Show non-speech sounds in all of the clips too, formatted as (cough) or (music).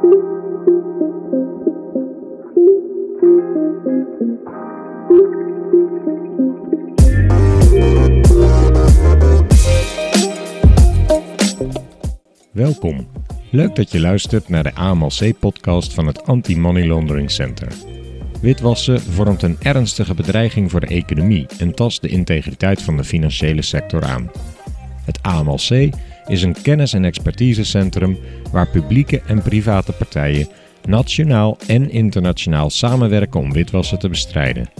Welkom. Leuk dat je luistert naar de AMLC-podcast van het Anti-Money Laundering Center. Witwassen vormt een ernstige bedreiging voor de economie en tast de integriteit van de financiële sector aan. AMLC is een kennis- en expertisecentrum waar publieke en private partijen nationaal en internationaal samenwerken om witwassen te bestrijden.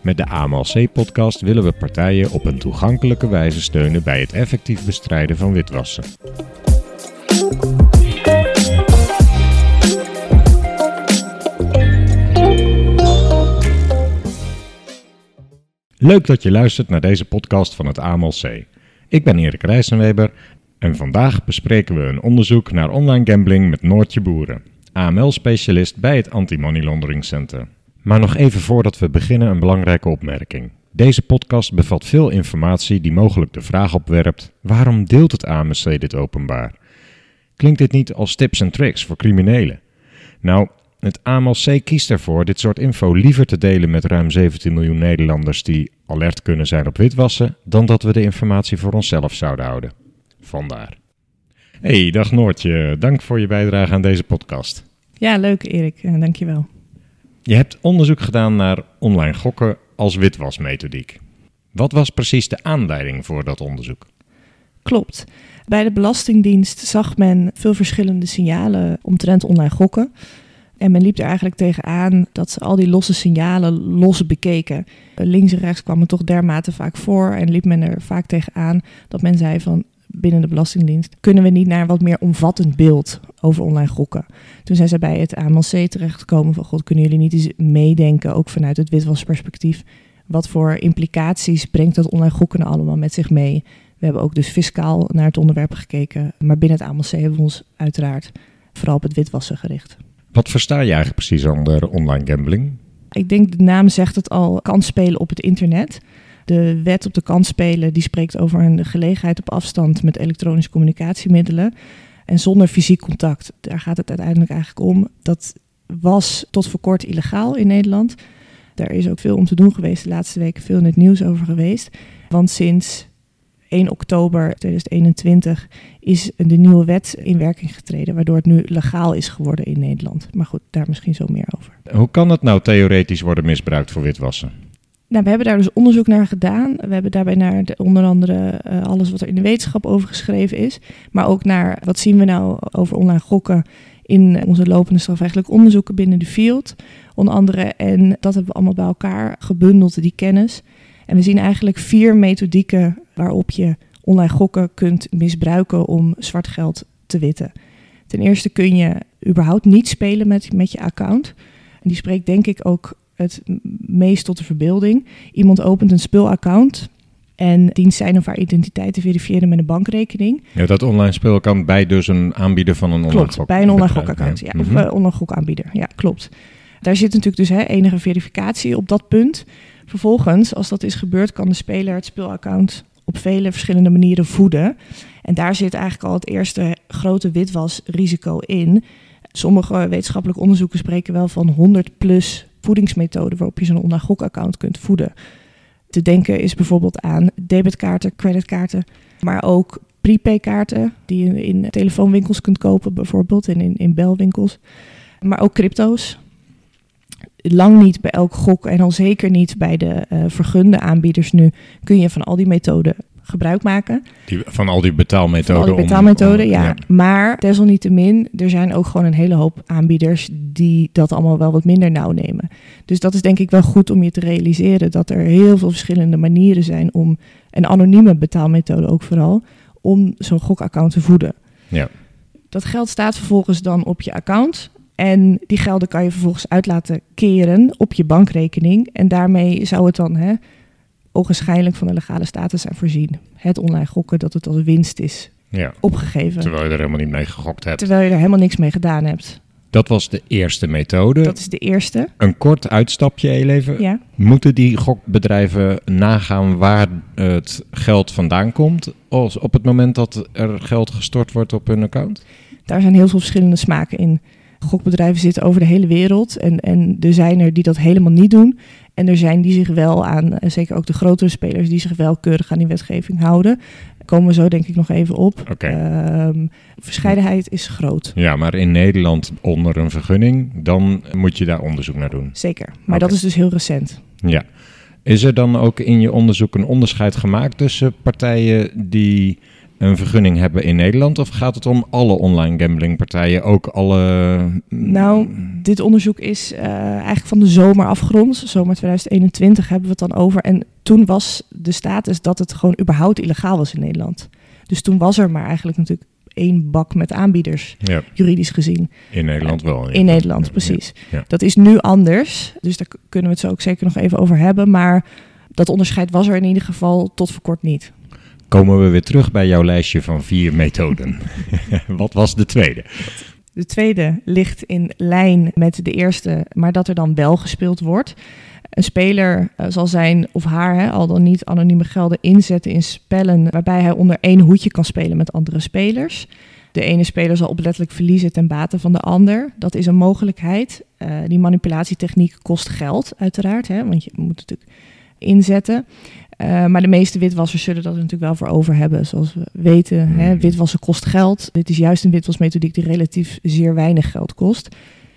Met de AMLC-podcast willen we partijen op een toegankelijke wijze steunen bij het effectief bestrijden van witwassen. Leuk dat je luistert naar deze podcast van het AMLC. Ik ben Erik Rijssenweber en vandaag bespreken we een onderzoek naar online gambling met Noortje Boeren, AML-specialist bij het Anti-Money Laundering Center. Maar nog even voordat we beginnen een belangrijke opmerking. Deze podcast bevat veel informatie die mogelijk de vraag opwerpt: waarom deelt het AMC dit openbaar? Klinkt dit niet als tips en tricks voor criminelen? Nou, het AMLC kiest ervoor dit soort info liever te delen met ruim 17 miljoen Nederlanders die alert kunnen zijn op witwassen, dan dat we de informatie voor onszelf zouden houden. Vandaar. Hey, dag Noortje. Dank voor je bijdrage aan deze podcast. Ja, leuk Erik. Eh, dankjewel. Je hebt onderzoek gedaan naar online gokken als witwasmethodiek. Wat was precies de aanleiding voor dat onderzoek? Klopt. Bij de Belastingdienst zag men veel verschillende signalen omtrent online gokken. En men liep er eigenlijk tegenaan dat ze al die losse signalen los bekeken. Links en rechts kwam het toch dermate vaak voor en liep men er vaak tegenaan dat men zei van binnen de Belastingdienst kunnen we niet naar een wat meer omvattend beeld over online gokken. Toen zijn ze bij het AMLC terechtgekomen van god kunnen jullie niet eens meedenken, ook vanuit het witwasperspectief. Wat voor implicaties brengt dat online gokken nou allemaal met zich mee? We hebben ook dus fiscaal naar het onderwerp gekeken, maar binnen het AMLC hebben we ons uiteraard vooral op het witwassen gericht. Wat versta je eigenlijk precies onder online gambling? Ik denk de naam zegt het al, kansspelen op het internet. De wet op de kansspelen die spreekt over een gelegenheid op afstand met elektronische communicatiemiddelen en zonder fysiek contact. Daar gaat het uiteindelijk eigenlijk om. Dat was tot voor kort illegaal in Nederland. Daar is ook veel om te doen geweest de laatste weken, veel in het nieuws over geweest. Want sinds 1 oktober 2021 is de nieuwe wet in werking getreden, waardoor het nu legaal is geworden in Nederland. Maar goed, daar misschien zo meer over. Hoe kan het nou theoretisch worden misbruikt voor witwassen? Nou, we hebben daar dus onderzoek naar gedaan. We hebben daarbij naar de, onder andere uh, alles wat er in de wetenschap over geschreven is. Maar ook naar wat zien we nou over online gokken in onze lopende strafrechtelijk onderzoeken binnen de field. Onder andere. En dat hebben we allemaal bij elkaar gebundeld, die kennis. En we zien eigenlijk vier methodieken waarop je online gokken kunt misbruiken om zwart geld te witten. Ten eerste kun je überhaupt niet spelen met, met je account. En die spreekt denk ik ook het meest tot de verbeelding. Iemand opent een speelaccount en dient zijn of haar identiteit te verifiëren met een bankrekening. Ja, dat online speelaccount bij dus een aanbieder van een online klopt, gok. bij een online gokaccount, ja. Of Mhm. online gokaanbieder, ja, klopt. Daar zit natuurlijk dus hè, enige verificatie op dat punt. Vervolgens, als dat is gebeurd, kan de speler het speelaccount op vele verschillende manieren voeden. En daar zit eigenlijk al het eerste grote witwasrisico in. Sommige wetenschappelijke onderzoeken spreken wel van 100 plus voedingsmethoden waarop je zo'n online gokaccount kunt voeden. Te denken is bijvoorbeeld aan debitkaarten, creditkaarten, maar ook prepaykaarten die je in telefoonwinkels kunt kopen bijvoorbeeld en in, in belwinkels. Maar ook crypto's. Lang niet bij elk gok en al zeker niet bij de uh, vergunde aanbieders nu kun je van al die methoden gebruik maken. Die, van al die betaalmethoden. Van al die betaalmethoden, om, om, ja. ja. Maar desalniettemin, er zijn ook gewoon een hele hoop aanbieders die dat allemaal wel wat minder nauw nemen. Dus dat is denk ik wel goed om je te realiseren dat er heel veel verschillende manieren zijn om, een anonieme betaalmethode ook vooral, om zo'n gokaccount te voeden. Ja. Dat geld staat vervolgens dan op je account. En die gelden kan je vervolgens uit laten keren op je bankrekening. En daarmee zou het dan hè, ogenschijnlijk van de legale status zijn voorzien. Het online gokken, dat het als winst is ja. opgegeven. Terwijl je er helemaal niet mee gegokt hebt. Terwijl je er helemaal niks mee gedaan hebt. Dat was de eerste methode. Dat is de eerste. Een kort uitstapje, even. Ja. Moeten die gokbedrijven nagaan waar het geld vandaan komt als op het moment dat er geld gestort wordt op hun account? Daar zijn heel veel verschillende smaken in. Gokbedrijven zitten over de hele wereld en, en er zijn er die dat helemaal niet doen. En er zijn die zich wel aan, eh, zeker ook de grotere spelers, die zich wel keurig aan die wetgeving houden. Komen we zo denk ik nog even op. Oké. Ehm, verscheidenheid is groot. Ja, maar in Nederland onder een vergunning, dan moet je daar onderzoek naar doen. Zeker. Maar dat is dus heel recent. Ja. Is er dan ook in je onderzoek een onderscheid gemaakt tussen partijen die een vergunning hebben in Nederland? Of gaat het om alle online gamblingpartijen, ook alle... Nou, dit onderzoek is eh, eigenlijk van de zomer afgerond. Zomer 2021 hebben we het dan over. En toen was de status dat het gewoon überhaupt illegaal was in Nederland. Dus toen was er maar eigenlijk natuurlijk één bak met aanbieders, Ja, juridisch gezien. in Nederland wel. In Nederland, precies. ja. Dat is nu anders. Dus daar kunnen we het zo ook zeker nog even over hebben. Maar dat onderscheid was er in ieder geval tot voor kort niet. Komen we weer terug bij jouw lijstje van vier methoden. (laughs) Wat was de tweede? De tweede ligt in lijn met de eerste, maar dat er dan wel gespeeld wordt. Een speler eh, zal zijn of haar, hè, al dan niet anonieme gelden, inzetten in spellen waarbij hij onder één hoedje kan spelen met andere spelers. De ene speler zal oplettelijk verliezen ten bate van de ander. Dat is een mogelijkheid. Eh, die manipulatietechniek kost geld, uiteraard, hè, want je moet natuurlijk inzetten. Eh, maar de meeste witwassers zullen dat er natuurlijk wel voor over hebben. Zoals we weten, hè, Mhm. witwassen kost geld. Dit is juist een witwasmethodiek die relatief zeer weinig geld kost.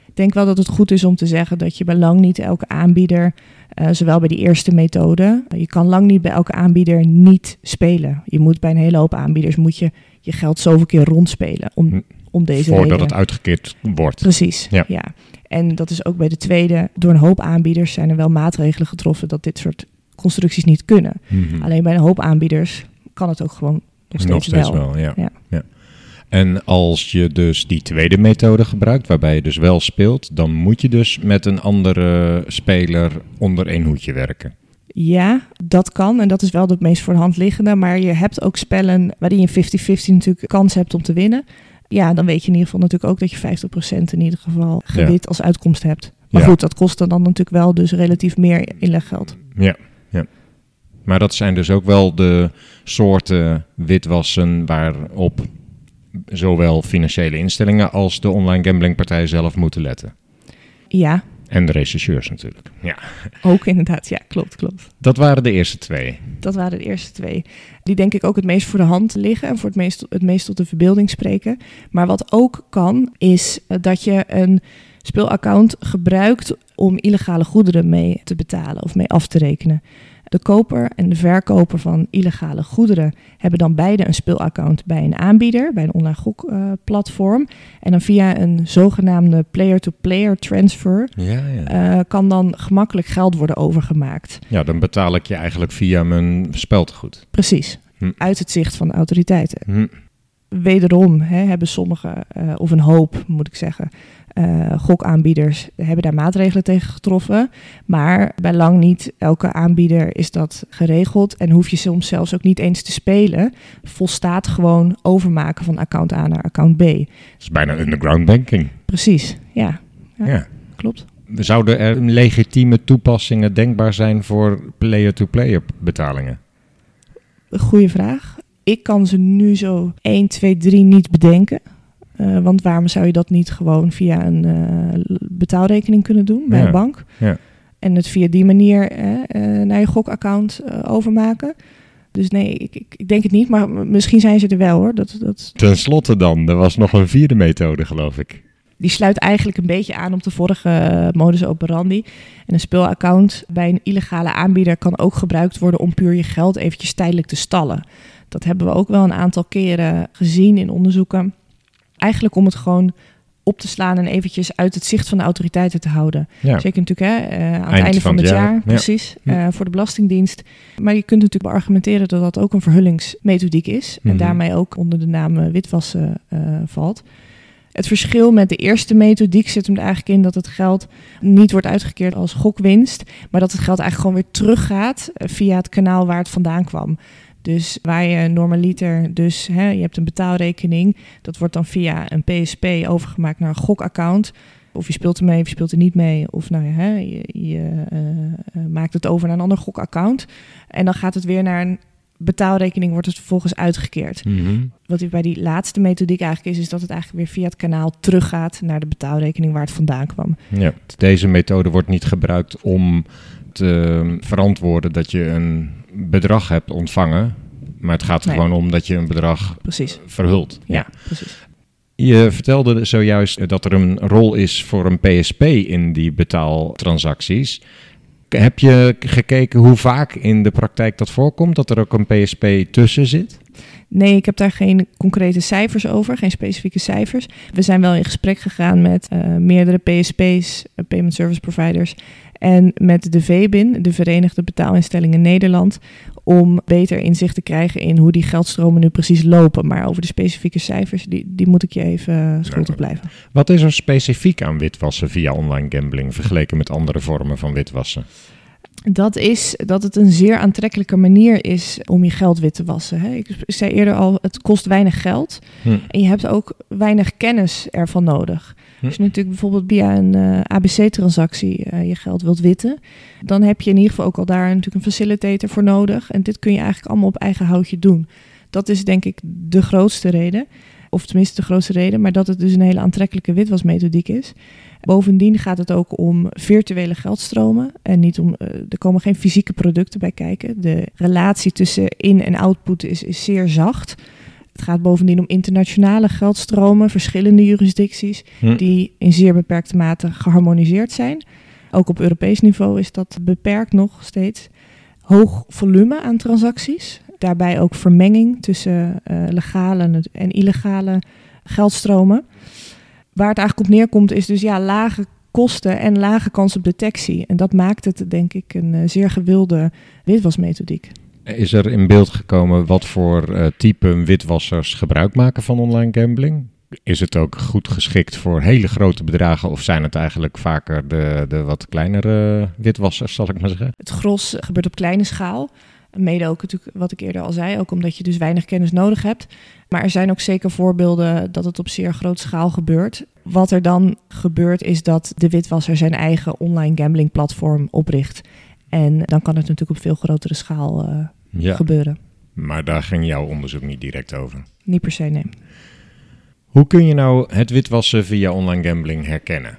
Ik denk wel dat het goed is om te zeggen dat je bij lang niet elke aanbieder, eh, zowel bij die eerste methode, je kan lang niet bij elke aanbieder niet spelen. Je moet bij een hele hoop aanbieders moet je je geld zoveel keer rondspelen om, Hm. om deze Voordat reden. het uitgekeerd wordt. Precies, Ja. ja. En dat is ook bij de tweede. Door een hoop aanbieders zijn er wel maatregelen getroffen dat dit soort constructies niet kunnen. Mhm. Alleen bij een hoop aanbieders kan het ook gewoon nog steeds, Nog steeds wel. wel, ja. Ja. ja. En als je dus die tweede methode gebruikt, waarbij je dus wel speelt, dan moet je dus met een andere speler onder één hoedje werken. Ja, dat kan. En dat is wel het meest voor de hand liggende. Maar je hebt ook spellen waarin je 50-50 natuurlijk kans hebt om te winnen. Ja, dan weet je in ieder geval natuurlijk ook dat je 50% in ieder geval gewit als uitkomst hebt. Maar Ja. goed, dat kost dan natuurlijk wel dus relatief meer inleggeld. Ja. Maar dat zijn dus ook wel de soorten witwassen waarop zowel financiële instellingen als de online gamblingpartijen zelf moeten letten. Ja, En de rechercheurs natuurlijk. Ja. ook inderdaad. Ja, klopt, klopt. Dat waren de eerste twee. Dat waren de eerste twee. Die denk ik ook het meest voor de hand liggen en voor het meest, het meest tot de verbeelding spreken. Maar wat ook kan, is eh, dat je een speelaccount gebruikt om illegale goederen mee te betalen of mee af te rekenen. De koper en de verkoper van illegale goederen hebben dan beide een speelaccount bij een aanbieder, bij een online gokplatform. en dan via een zogenaamde player-to-player transfer Ja, ja. eh, kan dan gemakkelijk geld worden overgemaakt. ja, dan betaal ik je eigenlijk via mijn speltegoed. Precies, Hm. uit het zicht van de autoriteiten. Hm. Wederom hè, hebben sommigen, eh, of een hoop moet ik zeggen, eh, gokaanbieders hebben daar maatregelen tegen getroffen. Maar bij lang niet elke aanbieder is dat geregeld. En hoef je soms zelfs ook niet eens te spelen. Volstaat gewoon overmaken van account A naar account B. Dat is bijna underground banking. Precies, ja, Ja. Ja. klopt. Zouden er legitieme toepassingen denkbaar zijn voor player-to-player betalingen? Goeie vraag. Ik kan ze nu zo 1, 2, 3 niet bedenken. Eh, want waarom zou je dat niet gewoon via een eh, betaalrekening kunnen doen bij Ja, een bank? ja. En het via die manier eh, naar je gokaccount overmaken. Dus nee, ik, ik, denk het niet. Maar misschien zijn ze er wel hoor. Dat, dat, Ten slotte dan, er was nog een vierde methode geloof ik. die sluit eigenlijk een beetje aan op de vorige modus operandi. En een speelaccount bij een illegale aanbieder kan ook gebruikt worden om puur je geld eventjes tijdelijk te stallen. Dat hebben we ook wel een aantal keren gezien in onderzoeken. Eigenlijk om het gewoon op te slaan en eventjes uit het zicht van de autoriteiten te houden. Ja. Zeker natuurlijk hè, eh, aan het einde van, het jaar, ja. precies, Ja. eh, voor de Belastingdienst. Maar je kunt natuurlijk beargumenteren dat dat ook een verhullingsmethodiek is. En Mhm. daarmee ook onder de naam eh, witwassen valt. Het verschil met de eerste methodiek zit hem er eigenlijk in dat het geld niet wordt uitgekeerd als gokwinst, maar dat het geld eigenlijk gewoon weer teruggaat via het kanaal waar het vandaan kwam. Dus waar je normaliter, dus hè, je hebt een betaalrekening, dat wordt dan via een PSP overgemaakt naar een gokaccount. Of je speelt er mee, of je speelt er niet mee. Of nou ja, hè, je, je eh, eh, maakt het over naar een ander gokaccount. En dan gaat het weer naar een betaalrekening wordt het vervolgens uitgekeerd. Mhm. Wat hier bij die laatste methodiek eigenlijk is, is dat het eigenlijk weer via het kanaal teruggaat naar de betaalrekening waar het vandaan kwam. Ja. Deze methode wordt niet gebruikt om te verantwoorden dat je een bedrag hebt ontvangen. Maar het gaat er Nee. gewoon om dat je een bedrag Precies. verhult. Ja, precies. Je vertelde zojuist dat er een rol is voor een PSP in die betaaltransacties. Heb je gekeken hoe vaak in de praktijk dat voorkomt, dat er ook een PSP tussen zit? Nee, ik heb daar geen concrete cijfers over, geen specifieke cijfers. We zijn wel in gesprek gegaan met eh, meerdere PSP's, eh, Payment Service Providers, en met de VBIN, de Verenigde Betaalinstellingen Nederland, om beter inzicht te krijgen in hoe die geldstromen nu precies lopen. Maar over de specifieke cijfers, die, die moet ik je even eh, schuldig blijven. Wat is er specifiek aan witwassen via online gambling vergeleken met andere vormen van witwassen? Dat is dat het een zeer aantrekkelijke manier is om je geld wit te wassen. Hè. Ik zei eerder al, het kost weinig geld. Hm. En je hebt ook weinig kennis ervan nodig. Hm. Als je natuurlijk bijvoorbeeld via een eh, ABC-transactie eh, je geld wilt witten, dan heb je in ieder geval ook al daar natuurlijk een facilitator voor nodig. En dit kun je eigenlijk allemaal op eigen houtje doen. Dat is denk ik de grootste reden. Of tenminste de grootste reden, maar dat het dus een hele aantrekkelijke witwasmethodiek is. Bovendien gaat het ook om virtuele geldstromen. En niet om, eh, er komen geen fysieke producten bij kijken. De relatie tussen in- en output is, is zeer zacht. Het gaat bovendien om internationale geldstromen, verschillende jurisdicties, Hm. die in zeer beperkte mate geharmoniseerd zijn. Ook op Europees niveau is dat beperkt nog steeds. Hoog volume aan transacties. Daarbij ook vermenging tussen eh, legale en illegale geldstromen. Waar het eigenlijk op neerkomt is dus ja, lage kosten en lage kans op detectie. En dat maakt het denk ik een eh, zeer gewilde witwasmethodiek. Is er in beeld gekomen wat voor eh, type witwassers gebruik maken van online gambling? Is het ook goed geschikt voor hele grote bedragen of zijn het eigenlijk vaker de, de wat kleinere witwassers, zal ik maar zeggen? Het gros gebeurt op kleine schaal. Mede ook natuurlijk wat ik eerder al zei, ook omdat je dus weinig kennis nodig hebt. Maar er zijn ook zeker voorbeelden dat het op zeer grote schaal gebeurt. Wat er dan gebeurt is dat de witwasser zijn eigen online gambling platform opricht. En dan kan het natuurlijk op veel grotere schaal eh, Ja, gebeuren. maar daar ging jouw onderzoek niet direct over. Niet per se, nee. Hoe kun je nou het witwassen via online gambling herkennen?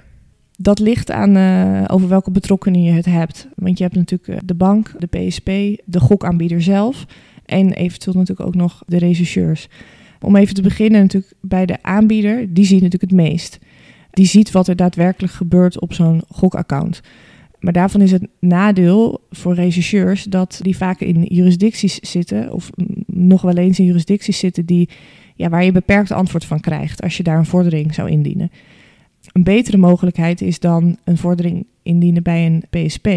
Dat ligt aan eh, over welke betrokkenen je het hebt. Want je hebt natuurlijk eh, de bank, de PSP, de gokaanbieder zelf en eventueel natuurlijk ook nog de rechercheurs. Om even te beginnen natuurlijk bij de aanbieder, die ziet natuurlijk het meest. Die ziet wat er daadwerkelijk gebeurt op zo'n gokaccount. Maar daarvan is het nadeel voor rechercheurs dat die vaak in jurisdicties zitten, of nog wel eens in jurisdicties zitten, die, ja, waar je beperkt antwoord van krijgt als je daar een vordering zou indienen. Een betere mogelijkheid is dan een vordering indienen bij een PSP.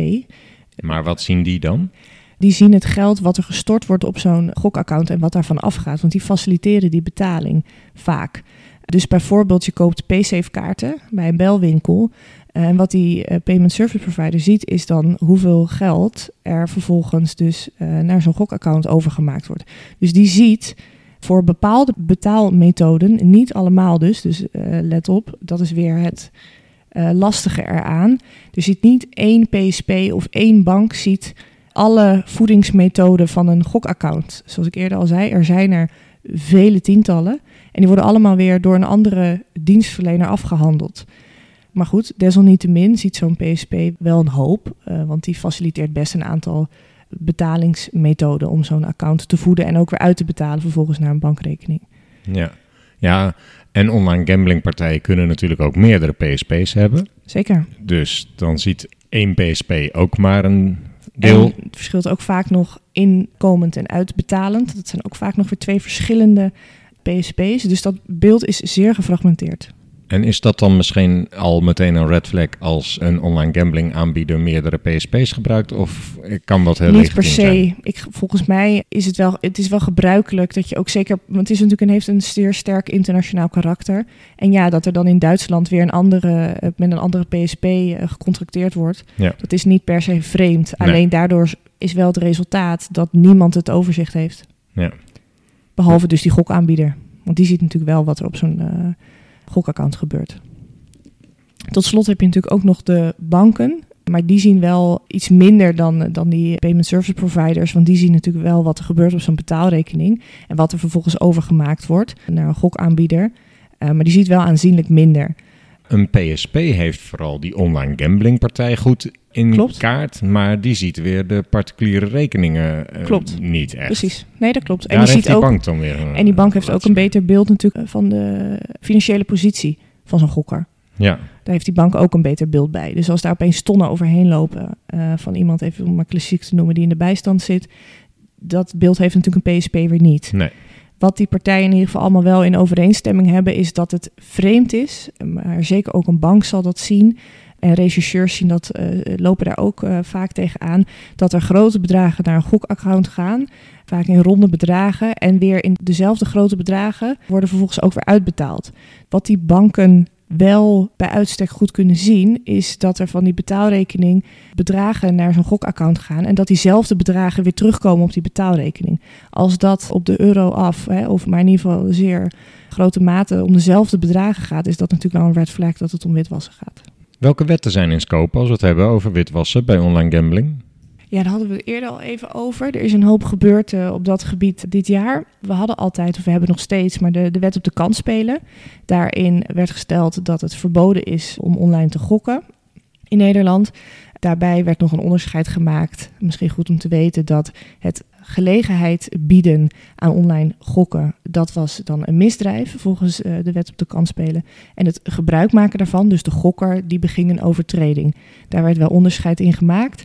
Maar wat zien die dan? Die zien het geld wat er gestort wordt op zo'n gokaccount en wat daarvan afgaat. Want die faciliteren die betaling vaak. Dus bijvoorbeeld je koopt PaySafe kaarten bij een belwinkel. En wat die eh, payment service provider ziet is dan hoeveel geld er vervolgens dus eh, naar zo'n gokaccount overgemaakt wordt. Dus die ziet voor bepaalde betaalmethoden, niet allemaal dus, dus eh, let op, dat is weer het lastige eraan. Er ziet niet één PSP of één bank ziet alle voedingsmethoden van een gokaccount. Zoals ik eerder al zei, er zijn er vele tientallen. En die worden allemaal weer door een andere dienstverlener afgehandeld. Maar goed, desalniettemin ziet zo'n PSP wel een hoop. eh, want die faciliteert best een aantal betalingsmethoden om zo'n account te voeden en ook weer uit te betalen vervolgens naar een bankrekening. Ja. ja, en online gamblingpartijen kunnen natuurlijk ook meerdere PSP's hebben. Zeker. Dus dan ziet één PSP ook maar een deel. En het verschilt ook vaak nog inkomend en uitbetalend. Dat zijn ook vaak nog weer twee verschillende PSP's. Dus dat beeld is zeer gefragmenteerd. En is dat dan misschien al meteen een red flag als een online gambling aanbieder meerdere PSP's gebruikt? Of kan dat heel Niet per zijn? se. Ik, volgens mij is het wel, het is wel gebruikelijk dat je ook zeker, want het is natuurlijk een, heeft een zeer sterk internationaal karakter. En ja, dat er dan in Duitsland weer een andere, eh, met een andere PSP eh, gecontracteerd wordt, Ja. dat is niet per se vreemd. Nee. Alleen daardoor is wel het resultaat dat niemand het overzicht heeft. Ja. Behalve dus die gokaanbieder. Want die ziet natuurlijk wel wat er op zo'n eh, gokaccount gebeurt. Tot slot heb je natuurlijk ook nog de banken. Maar die zien wel iets minder dan, dan die payment service providers. Want die zien natuurlijk wel wat er gebeurt op zo'n betaalrekening. En wat er vervolgens overgemaakt wordt naar een gokaanbieder. Uh, maar die ziet wel aanzienlijk minder. Een PSP heeft vooral die online gamblingpartij goed in klopt. kaart, maar die ziet weer de particuliere rekeningen uh, klopt. niet echt. Precies, nee dat klopt. Daar en die ziet die ook, bank dan weer een, En die bank heeft ook een beter beeld natuurlijk van de financiële positie van zo'n gokker. Ja. Daar heeft die bank ook een beter beeld bij. Dus als daar opeens tonnen overheen lopen uh, van iemand, even om maar klassiek te noemen, die in de bijstand zit, dat beeld heeft natuurlijk een PSP weer niet. Nee. Wat die partijen in ieder geval allemaal wel in overeenstemming hebben, is dat het vreemd is. Maar zeker ook een bank zal dat zien. En rechercheurs zien dat, uh, lopen daar ook uh, vaak tegenaan. Dat er grote bedragen naar een gokaccount gaan. Vaak in ronde bedragen. En weer in dezelfde grote bedragen worden vervolgens ook weer uitbetaald. Wat die banken wel bij uitstek goed kunnen zien, is dat er van die betaalrekening bedragen naar zo'n gokaccount gaan en dat diezelfde bedragen weer terugkomen op die betaalrekening. Als dat op de euro af, hè, of maar in ieder geval zeer grote mate om dezelfde bedragen gaat, is dat natuurlijk wel een red flag dat het om witwassen gaat. Welke wetten zijn in scope als we het hebben over witwassen bij online gambling? Ja, daar hadden we het eerder al even over. Er is een hoop gebeurd uh, op dat gebied dit jaar. We hadden altijd, of we hebben nog steeds, maar de, de wet op de kans spelen. Daarin werd gesteld dat het verboden is om online te gokken in Nederland. Daarbij werd nog een onderscheid gemaakt. Misschien goed om te weten dat het gelegenheid bieden aan online gokken, dat was dan een misdrijf volgens uh, de wet op de kans spelen. En het gebruik maken daarvan, dus de gokker, die beging een overtreding. Daar werd wel onderscheid in gemaakt.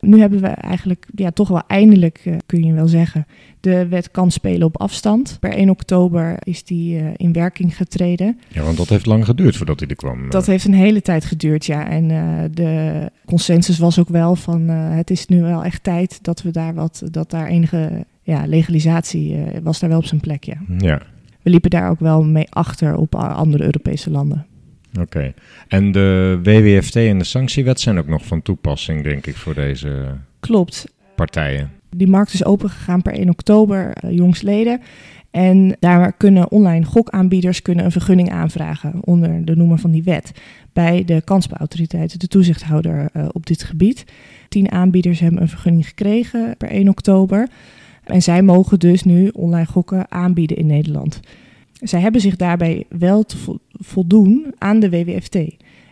Nu hebben we eigenlijk ja, toch wel eindelijk, uh, kun je wel zeggen, de wet kan spelen op afstand. Per 1 oktober is die uh, in werking getreden. Ja, want dat heeft lang geduurd voordat hij er kwam. Dat heeft een hele tijd geduurd, ja. En uh, de consensus was ook wel van het is nu wel echt tijd dat we daar wat, dat daar enige ja, legalisatie was daar wel op zijn plek, ja. Ja. We liepen daar ook wel mee achter op andere Europese landen. Oké. Okay. En de WWFT en de sanctiewet zijn ook nog van toepassing, denk ik, voor deze Klopt. partijen. Die markt is opengegaan per 1 oktober, uh, jongstleden. En daar kunnen online gokaanbieders kunnen een vergunning aanvragen onder de noemer van die wet. Bij de kansspelautoriteit, de toezichthouder uh, op dit gebied. Tien aanbieders hebben een vergunning gekregen per 1 oktober. En zij mogen dus nu online gokken aanbieden in Nederland. Zij hebben zich daarbij wel te voldoen aan de WWFT.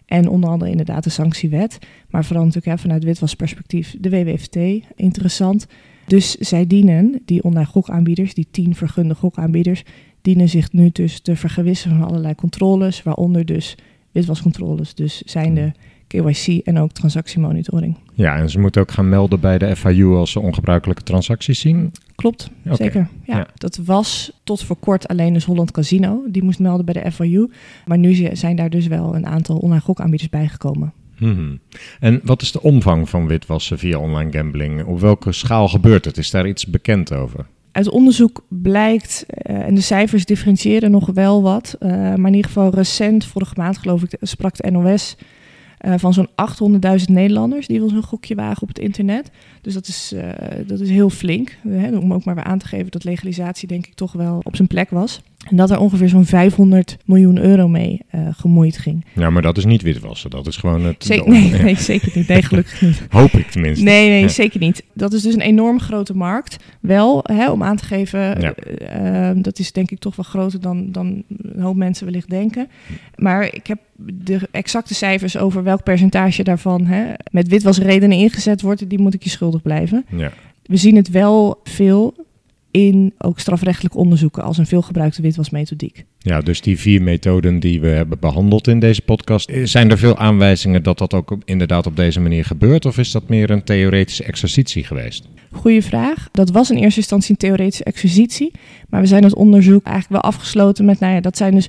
En onder andere inderdaad de sanctiewet. Maar vooral natuurlijk vanuit witwasperspectief de WWFT. Interessant. Dus zij dienen, die online gokaanbieders, die tien vergunde gokaanbieders, dienen zich nu dus te vergewissen van allerlei controles, waaronder dus witwascontroles. Dus zijn de KYC en ook transactiemonitoring. Ja, en ze moeten ook gaan melden bij de FIU als ze ongebruikelijke transacties zien. Klopt, okay. zeker. Ja, ja, Dat was tot voor kort alleen dus Holland Casino. Die moest melden bij de FIU. Maar nu zijn daar dus wel een aantal online gokaanbieders bijgekomen. Hmm. En wat is de omvang van witwassen via online gambling? Op welke schaal gebeurt het? Is daar iets bekend over? Uit onderzoek blijkt, uh, en de cijfers differentiëren nog wel wat, uh, maar in ieder geval recent, vorige maand geloof ik, sprak de NOS uh, van zo'n 800.000 Nederlanders die wil zo'n gokje wagen op het internet. Dus dat is, uh, dat is heel flink. Hè, om ook maar weer aan te geven dat legalisatie denk ik toch wel op zijn plek was. En dat er ongeveer zo'n 500 miljoen euro mee uh, gemoeid ging. Ja, maar dat is niet witwassen. Dat is gewoon het... Zeker, nee, (laughs) nee, zeker niet. Nee, gelukkig niet. (laughs) Hoop ik tenminste. Nee, nee, ja. zeker niet. Dat is dus een enorm grote markt. Wel, hè, om aan te geven, ja. uh, dat is denk ik toch wel groter dan, dan een hoop mensen wellicht denken. Maar ik heb de exacte cijfers over welk percentage daarvan hè, met witwasredenen ingezet wordt, die moet ik je schuldig blijven. Ja. We zien het wel veel in ook strafrechtelijk onderzoeken als een veelgebruikte witwasmethodiek. Ja, dus die vier methoden die we hebben behandeld in deze podcast, zijn er veel aanwijzingen dat dat ook inderdaad op deze manier gebeurt? Of is dat meer een theoretische exercitie geweest? Goeie vraag. Dat was in eerste instantie een theoretische exercitie, maar we zijn het onderzoek eigenlijk wel afgesloten met, nou ja, dat zijn dus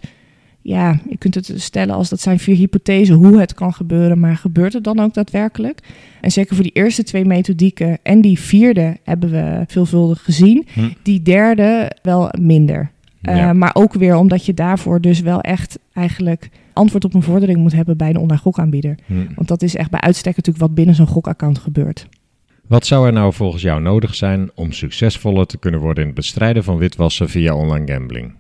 ja, je kunt het stellen als dat zijn vier hypothesen hoe het kan gebeuren, maar gebeurt het dan ook daadwerkelijk? En zeker voor die eerste twee methodieken en die vierde hebben we veelvuldig gezien. Hm. Die derde wel minder. Ja. Uh, maar ook weer omdat je daarvoor dus wel echt eigenlijk antwoord op een vordering moet hebben bij een online gokaanbieder. Hm. Want dat is echt bij uitstek natuurlijk wat binnen zo'n gokaccount gebeurt. Wat zou er nou volgens jou nodig zijn om succesvoller te kunnen worden in het bestrijden van witwassen via online gambling?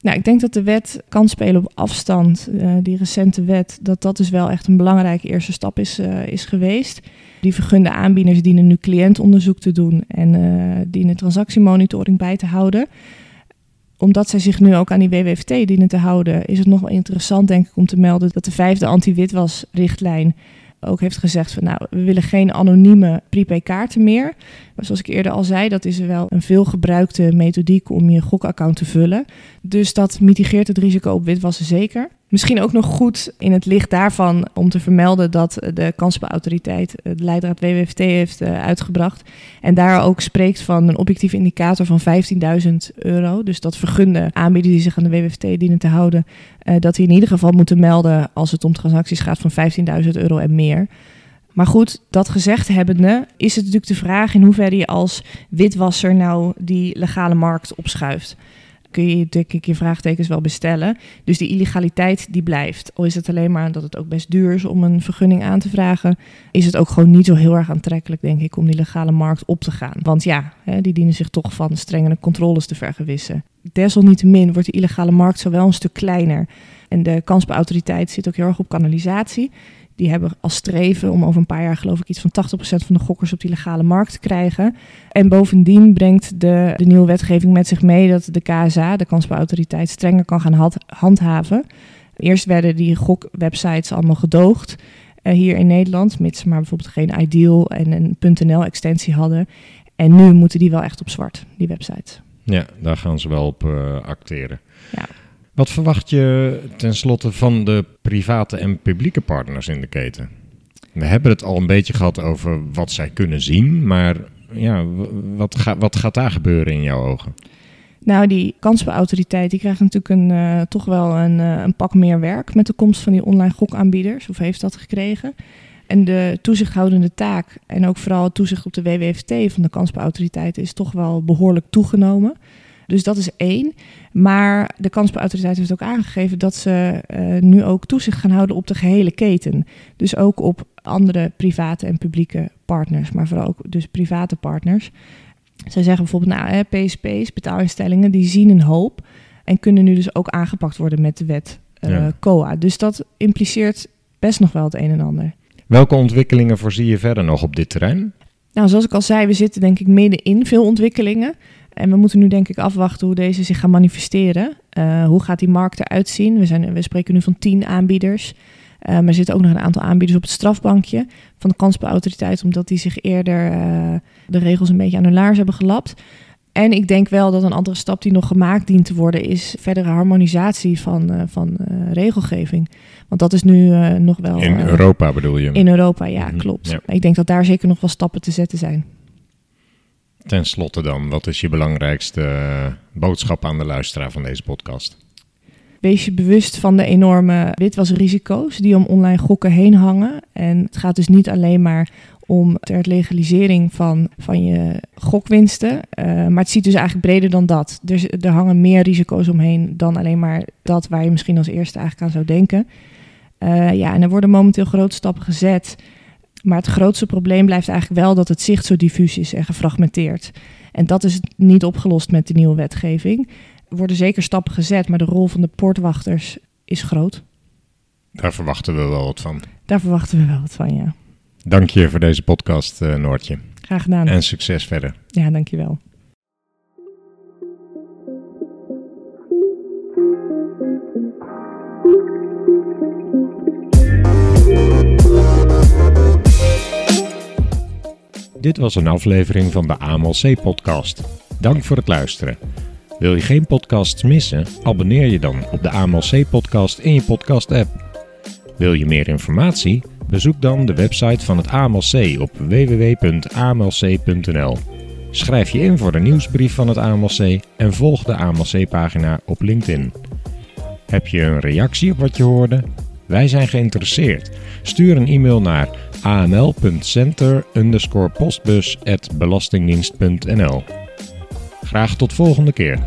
Nou, ik denk dat de wet kan spelen op afstand, uh, die recente wet, dat dat dus wel echt een belangrijke eerste stap is, uh, is geweest. Die vergunde aanbieders dienen nu cliëntonderzoek te doen en uh, dienen transactiemonitoring bij te houden. Omdat zij zich nu ook aan die WWFT dienen te houden, is het nog wel interessant, denk ik, om te melden dat de vijfde anti-witwasrichtlijn ook heeft gezegd van nou, we willen geen anonieme prepaid kaarten meer. Maar zoals ik eerder al zei, dat is wel een veelgebruikte methodiek om je gokaccount te vullen. Dus dat mitigeert het risico op witwassen zeker. Misschien ook nog goed in het licht daarvan om te vermelden dat de kansspelautoriteit de leidraad WWFT heeft uh, uitgebracht. En daar ook spreekt van een objectieve indicator van 15.000 euro. Dus dat vergunde aanbieders die zich aan de WWFT dienen te houden, uh, dat die in ieder geval moeten melden als het om transacties gaat van 15.000 euro en meer. Maar goed, dat gezegd hebbende, is het natuurlijk de vraag in hoeverre je als witwasser nou die legale markt opschuift kun je denk ik je vraagtekens wel bestellen. Dus die illegaliteit die blijft. Al is het alleen maar dat het ook best duur is om een vergunning aan te vragen, is het ook gewoon niet zo heel erg aantrekkelijk, denk ik, om die legale markt op te gaan. Want ja, hè, die dienen zich toch van strengere controles te vergewissen. Desalniettemin wordt de illegale markt zo wel een stuk kleiner. En de kansbeautoriteit zit ook heel erg op kanalisatie. Die hebben als streven om over een paar jaar geloof ik iets van 80% van de gokkers op die legale markt te krijgen. En bovendien brengt de, de nieuwe wetgeving met zich mee dat de KSA, de kansspelautoriteit, strenger kan gaan handhaven. Eerst werden die gokwebsites allemaal gedoogd uh, hier in Nederland, mits ze maar bijvoorbeeld geen Ideal en een .nl-extensie hadden. En nu moeten die wel echt op zwart, die websites. Ja, daar gaan ze wel op uh, acteren. Ja. Wat verwacht je tenslotte van de private en publieke partners in de keten? We hebben het al een beetje gehad over wat zij kunnen zien, maar ja, wat, wat gaat daar gebeuren in jouw ogen? Nou, die kansbeautoriteit die krijgt natuurlijk een, uh, toch wel een, uh, een pak meer werk met de komst van die online gokaanbieders, of heeft dat gekregen. En de toezichthoudende taak en ook vooral het toezicht op de WWFT van de kansbeautoriteit is toch wel behoorlijk toegenomen. Dus dat is één. Maar de kansbeautoriteit heeft ook aangegeven dat ze uh, nu ook toezicht gaan houden op de gehele keten. Dus ook op andere private en publieke partners, maar vooral ook dus private partners. Zij zeggen bijvoorbeeld, nou, hè, PSP's, betaalinstellingen, die zien een hoop en kunnen nu dus ook aangepakt worden met de wet uh, ja. COA. Dus dat impliceert best nog wel het een en ander. Welke ontwikkelingen voorzie je verder nog op dit terrein? Nou, zoals ik al zei, we zitten denk ik midden in veel ontwikkelingen. En we moeten nu denk ik afwachten hoe deze zich gaan manifesteren. Uh, hoe gaat die markt eruit zien? We, zijn, we spreken nu van tien aanbieders. Uh, maar er zitten ook nog een aantal aanbieders op het strafbankje van de kansspelautoriteit, omdat die zich eerder uh, de regels een beetje aan hun laars hebben gelapt. En ik denk wel dat een andere stap die nog gemaakt dient te worden, is verdere harmonisatie van, uh, van regelgeving. Want dat is nu nog wel. In Europa bedoel je? In Europa, ja, mm -hmm. klopt. Ja. Ik denk dat daar zeker nog wel stappen te zetten zijn. Ten slotte dan, wat is je belangrijkste boodschap aan de luisteraar van deze podcast? Wees je bewust van de enorme witwasrisico's die om online gokken heen hangen. En het gaat dus niet alleen maar om ter legalisering van, van je gokwinsten. Uh, maar het ziet dus eigenlijk breder dan dat. Dus er hangen meer risico's omheen dan alleen maar dat waar je misschien als eerste eigenlijk aan zou denken. Uh, ja, en er worden momenteel grote stappen gezet. Maar het grootste probleem blijft eigenlijk wel dat het zicht zo diffuus is en gefragmenteerd. En dat is niet opgelost met de nieuwe wetgeving. Er worden zeker stappen gezet, maar de rol van de poortwachters is groot. Daar verwachten we wel wat van. Daar verwachten we wel wat van, ja. Dank je voor deze podcast, uh, Noortje. Graag gedaan. En succes verder. Ja, dank Dit was een aflevering van de AMLC-podcast. Dank voor het luisteren. Wil je geen podcasts missen? Abonneer je dan op de AMLC-podcast in je podcast-app. Wil je meer informatie? Bezoek dan de website van het AMLC op www.amlc.nl. Schrijf je in voor de nieuwsbrief van het AMLC en volg de AMLC-pagina op LinkedIn. Heb je een reactie op wat je hoorde? Wij zijn geïnteresseerd. Stuur een e-mail naar aml.center_postbus@belastingdienst.nl. Graag tot volgende keer.